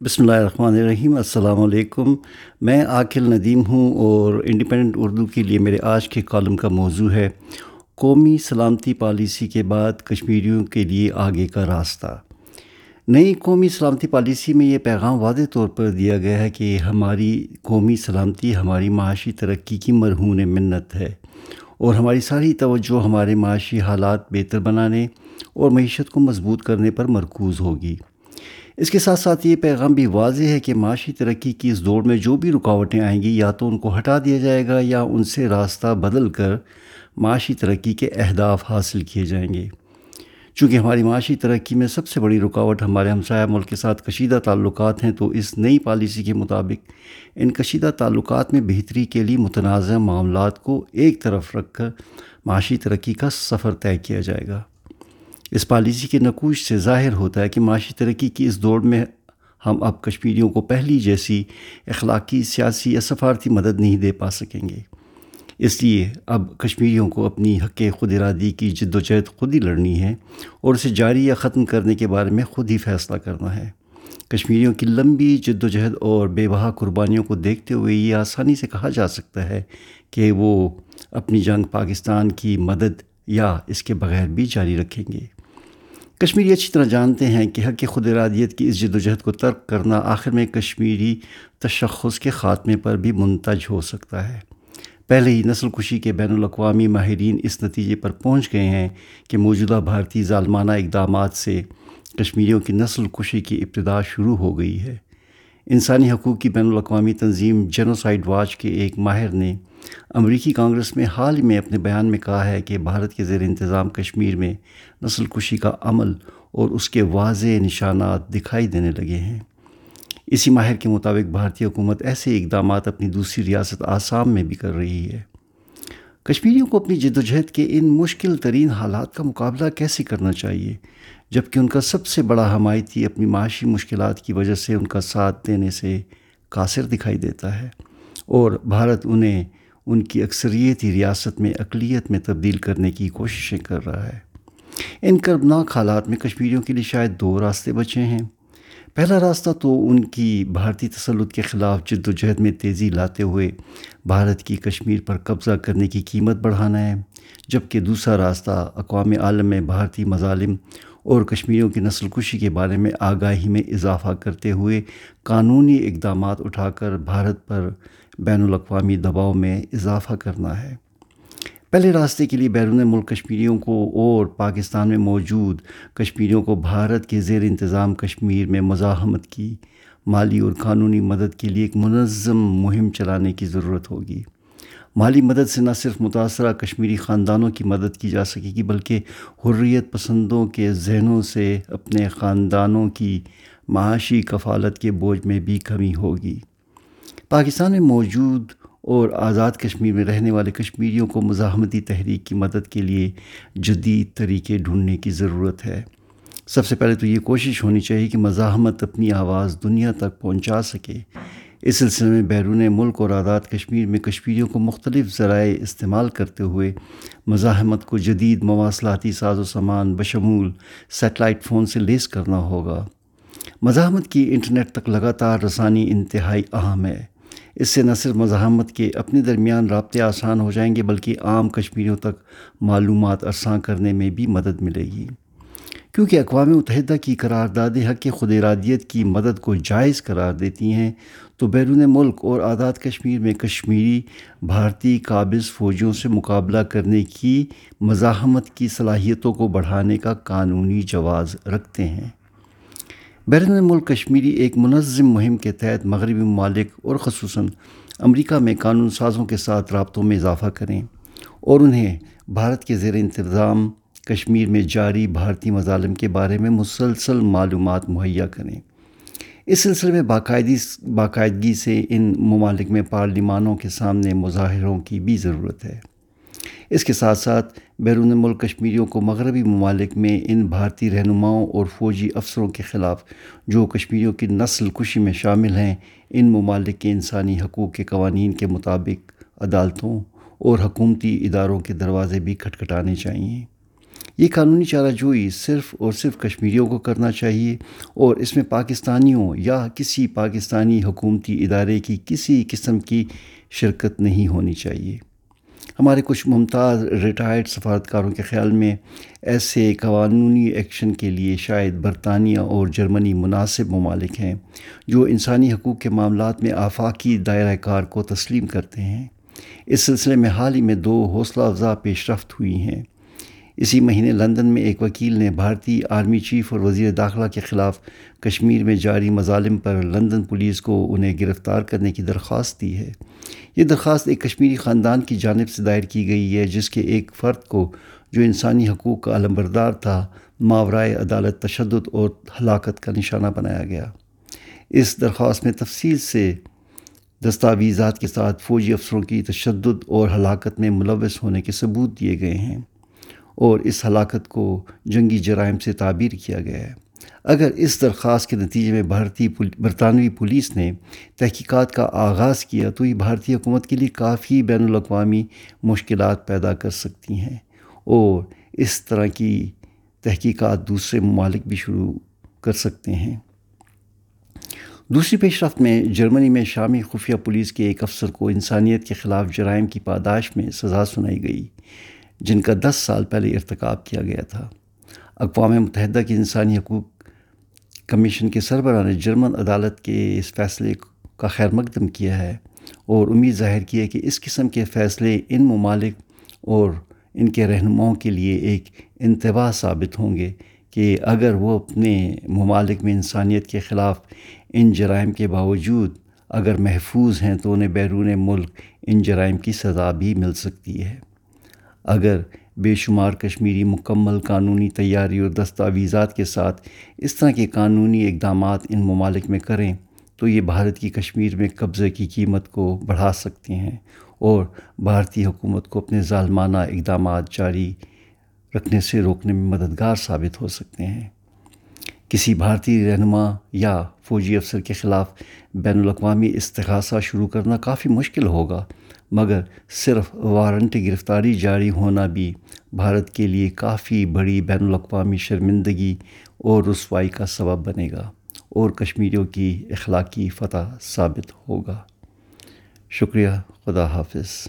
بسم اللہ الرحمن الرحیم، السلام علیکم۔ میں عاقل ندیم ہوں اور انڈیپینڈنٹ اردو کے لیے میرے آج کے کالم کا موضوع ہے، قومی سلامتی پالیسی کے بعد کشمیریوں کے لیے آگے کا راستہ۔ نئی قومی سلامتی پالیسی میں یہ پیغام واضح طور پر دیا گیا ہے کہ ہماری قومی سلامتی، ہماری معاشی ترقی کی مرہون منت ہے اور ہماری ساری توجہ ہمارے معاشی حالات بہتر بنانے اور معیشت کو مضبوط کرنے پر مرکوز ہوگی۔ اس کے ساتھ ساتھ یہ پیغام بھی واضح ہے کہ معاشی ترقی کی اس دوڑ میں جو بھی رکاوٹیں آئیں گی، یا تو ان کو ہٹا دیا جائے گا یا ان سے راستہ بدل کر معاشی ترقی کے اہداف حاصل کیے جائیں گے۔ چونکہ ہماری معاشی ترقی میں سب سے بڑی رکاوٹ ہمارے ہمسایہ ملک کے ساتھ کشیدہ تعلقات ہیں، تو اس نئی پالیسی کے مطابق ان کشیدہ تعلقات میں بہتری کے لیے متنازع معاملات کو ایک طرف رکھ کر معاشی ترقی کا سفر طے کیا جائے گا۔ اس پالیسی کے نقوش سے ظاہر ہوتا ہے کہ معاشی ترقی کی اس دوڑ میں ہم اب کشمیریوں کو پہلی جیسی اخلاقی، سیاسی یا سفارتی مدد نہیں دے پا سکیں گے۔ اس لیے اب کشمیریوں کو اپنی حق خود ارادی کی جد و جہد خود ہی لڑنی ہے اور اسے جاری یا ختم کرنے کے بارے میں خود ہی فیصلہ کرنا ہے۔ کشمیریوں کی لمبی جد و جہد اور بے بہا قربانیوں کو دیکھتے ہوئے یہ آسانی سے کہا جا سکتا ہے کہ وہ اپنی جنگ پاکستان کی مدد یا اس کے بغیر بھی جاری رکھیں گے۔ کشمیری اچھی طرح جانتے ہیں کہ حق خود ارادیت کی اس جد و جہد کو ترک کرنا آخر میں کشمیری تشخص کے خاتمے پر بھی منتج ہو سکتا ہے۔ پہلے ہی نسل کشی کے بین الاقوامی ماہرین اس نتیجے پر پہنچ گئے ہیں کہ موجودہ بھارتی ظالمانہ اقدامات سے کشمیریوں کی نسل کشی کی ابتدا شروع ہو گئی ہے۔ انسانی حقوق کی بین الاقوامی تنظیم جنوسائڈ واچ کے ایک ماہر نے امریکی کانگریس میں حال ہی میں اپنے بیان میں کہا ہے کہ بھارت کے زیر انتظام کشمیر میں نسل کشی کا عمل اور اس کے واضح نشانات دکھائی دینے لگے ہیں۔ اسی ماہر کے مطابق بھارتی حکومت ایسے اقدامات اپنی دوسری ریاست آسام میں بھی کر رہی ہے۔ کشمیریوں کو اپنی جد و جہد کے ان مشکل ترین حالات کا مقابلہ کیسے کرنا چاہیے؟ جبکہ ان کا سب سے بڑا حمایتی اپنی معاشی مشکلات کی وجہ سے ان کا ساتھ دینے سے قاصر دکھائی دیتا ہے اور بھارت انہیں ان کی اکثریتی ریاست میں اقلیت میں تبدیل کرنے کی کوششیں کر رہا ہے۔ ان کربناک حالات میں کشمیریوں کے لیے شاید دو راستے بچے ہیں۔ پہلا راستہ تو ان کی بھارتی تسلط کے خلاف جد و جہد میں تیزی لاتے ہوئے بھارت کی کشمیر پر قبضہ کرنے کی قیمت بڑھانا ہے، جبکہ دوسرا راستہ اقوام عالم میں بھارتی مظالم اور کشمیریوں کی نسل کشی کے بارے میں آگاہی میں اضافہ کرتے ہوئے قانونی اقدامات اٹھا کر بھارت پر بین الاقوامی دباؤ میں اضافہ کرنا ہے۔ پہلے راستے کے لیے بیرون ملک کشمیریوں کو اور پاکستان میں موجود کشمیریوں کو بھارت کے زیر انتظام کشمیر میں مزاحمت کی، مالی اور قانونی مدد کے لیے ایک منظم مہم چلانے کی ضرورت ہوگی۔ مالی مدد سے نہ صرف متاثرہ کشمیری خاندانوں کی مدد کی جا سکے گی، بلکہ حریت پسندوں کے ذہنوں سے اپنے خاندانوں کی معاشی کفالت کے بوجھ میں بھی کمی ہوگی۔ پاکستان میں موجود اور آزاد کشمیر میں رہنے والے کشمیریوں کو مزاحمتی تحریک کی مدد کے لیے جدید طریقے ڈھونڈنے کی ضرورت ہے۔ سب سے پہلے تو یہ کوشش ہونی چاہیے کہ مزاحمت اپنی آواز دنیا تک پہنچا سکے۔ اس سلسلے میں بیرون ملک اور آزاد کشمیر میں کشمیریوں کو مختلف ذرائع استعمال کرتے ہوئے مزاحمت کو جدید مواصلاتی ساز و سامان بشمول سیٹلائٹ فون سے لیس کرنا ہوگا۔ مزاحمت کی انٹرنیٹ تک لگاتار رسانی انتہائی اہم ہے۔ اس سے نہ صرف مزاحمت کے اپنے درمیان رابطے آسان ہو جائیں گے، بلکہ عام کشمیریوں تک معلومات ارساں کرنے میں بھی مدد ملے گی۔ کیونکہ اقوام متحدہ کی قرارداد حق خود ارادیت کی مدد کو جائز قرار دیتی ہیں، تو بیرون ملک اور آزاد کشمیر میں کشمیری، بھارتی، قابض فوجیوں سے مقابلہ کرنے کی مزاحمت کی صلاحیتوں کو بڑھانے کا قانونی جواز رکھتے ہیں۔ بیرون ملک کشمیری ایک منظم مہم کے تحت مغربی ممالک اور خصوصاً امریکہ میں قانون سازوں کے ساتھ رابطوں میں اضافہ کریں اور انہیں بھارت کے زیر انتظام کشمیر میں جاری بھارتی مظالم کے بارے میں مسلسل معلومات مہیا کریں۔ اس سلسلے میں باقاعدی باقاعدگی سے ان ممالک میں پارلیمانوں کے سامنے مظاہروں کی بھی ضرورت ہے۔ اس کے ساتھ ساتھ بیرون ملک کشمیریوں کو مغربی ممالک میں ان بھارتی رہنماؤں اور فوجی افسروں کے خلاف جو کشمیریوں کی نسل کشی میں شامل ہیں، ان ممالک کے انسانی حقوق کے قوانین کے مطابق عدالتوں اور حکومتی اداروں کے دروازے بھی کھٹکھٹانے چاہئیں۔ یہ قانونی چارہ جوئی صرف اور صرف کشمیریوں کو کرنا چاہیے اور اس میں پاکستانیوں یا کسی پاکستانی حکومتی ادارے کی کسی قسم کی شرکت نہیں ہونی چاہیے۔ ہمارے کچھ ممتاز ریٹائرڈ سفارتکاروں کے خیال میں ایسے قانونی ایکشن کے لیے شاید برطانیہ اور جرمنی مناسب ممالک ہیں جو انسانی حقوق کے معاملات میں آفاقی دائرہ کار کو تسلیم کرتے ہیں۔ اس سلسلے میں حال ہی میں دو حوصلہ افزا پیش رفت ہوئی ہیں۔ اسی مہینے لندن میں ایک وکیل نے بھارتی آرمی چیف اور وزیر داخلہ کے خلاف کشمیر میں جاری مظالم پر لندن پولیس کو انہیں گرفتار کرنے کی درخواست دی ہے۔ یہ درخواست ایک کشمیری خاندان کی جانب سے دائر کی گئی ہے، جس کے ایک فرد کو جو انسانی حقوق کا علمبردار تھا، ماورائے عدالت، تشدد اور ہلاکت کا نشانہ بنایا گیا۔ اس درخواست میں تفصیل سے دستاویزات کے ساتھ فوجی افسروں کی تشدد اور ہلاکت میں ملوث ہونے کے ثبوت دیے گئے ہیں۔ اور اس ہلاکت کو جنگی جرائم سے تعبیر کیا گیا ہے۔ اگر اس درخواست کے نتیجے میں بھارتی برطانوی پولیس نے تحقیقات کا آغاز کیا تو یہ بھارتی حکومت کے لیے کافی بین الاقوامی مشکلات پیدا کر سکتی ہیں۔ اور اس طرح کی تحقیقات دوسرے ممالک بھی شروع کر سکتے ہیں۔ دوسری پیش رفت میں جرمنی میں شامی خفیہ پولیس کے ایک افسر کو انسانیت کے خلاف جرائم کی پاداش میں سزا سنائی گئی۔ جن کا دس سال پہلے ارتکاب کیا گیا تھا۔ اقوام متحدہ کی انسانی حقوق کمیشن کے سربراہ نے جرمن عدالت کے اس فیصلے کا خیر مقدم کیا ہے اور امید ظاہر کی ہے کہ اس قسم کے فیصلے ان ممالک اور ان کے رہنماؤں کے لیے ایک انتباہ ثابت ہوں گے کہ اگر وہ اپنے ممالک میں انسانیت کے خلاف ان جرائم کے باوجود اگر محفوظ ہیں تو انہیں بیرون ملک ان جرائم کی سزا بھی مل سکتی ہے۔ اگر بے شمار کشمیری مکمل قانونی تیاری اور دستاویزات کے ساتھ اس طرح کے قانونی اقدامات ان ممالک میں کریں، تو یہ بھارت کی کشمیر میں قبضے کی قیمت کو بڑھا سکتے ہیں اور بھارتی حکومت کو اپنے ظالمانہ اقدامات جاری رکھنے سے روکنے میں مددگار ثابت ہو سکتے ہیں۔ کسی بھارتی رہنما یا فوجی افسر کے خلاف بین الاقوامی استغاثہ شروع کرنا کافی مشکل ہوگا۔ مگر صرف وارنٹ گرفتاری جاری ہونا بھی بھارت کے لیے کافی بڑی بین الاقوامی شرمندگی اور رسوائی کا سبب بنے گا اور کشمیریوں کی اخلاقی فتح ثابت ہوگا۔ شکریہ، خدا حافظ۔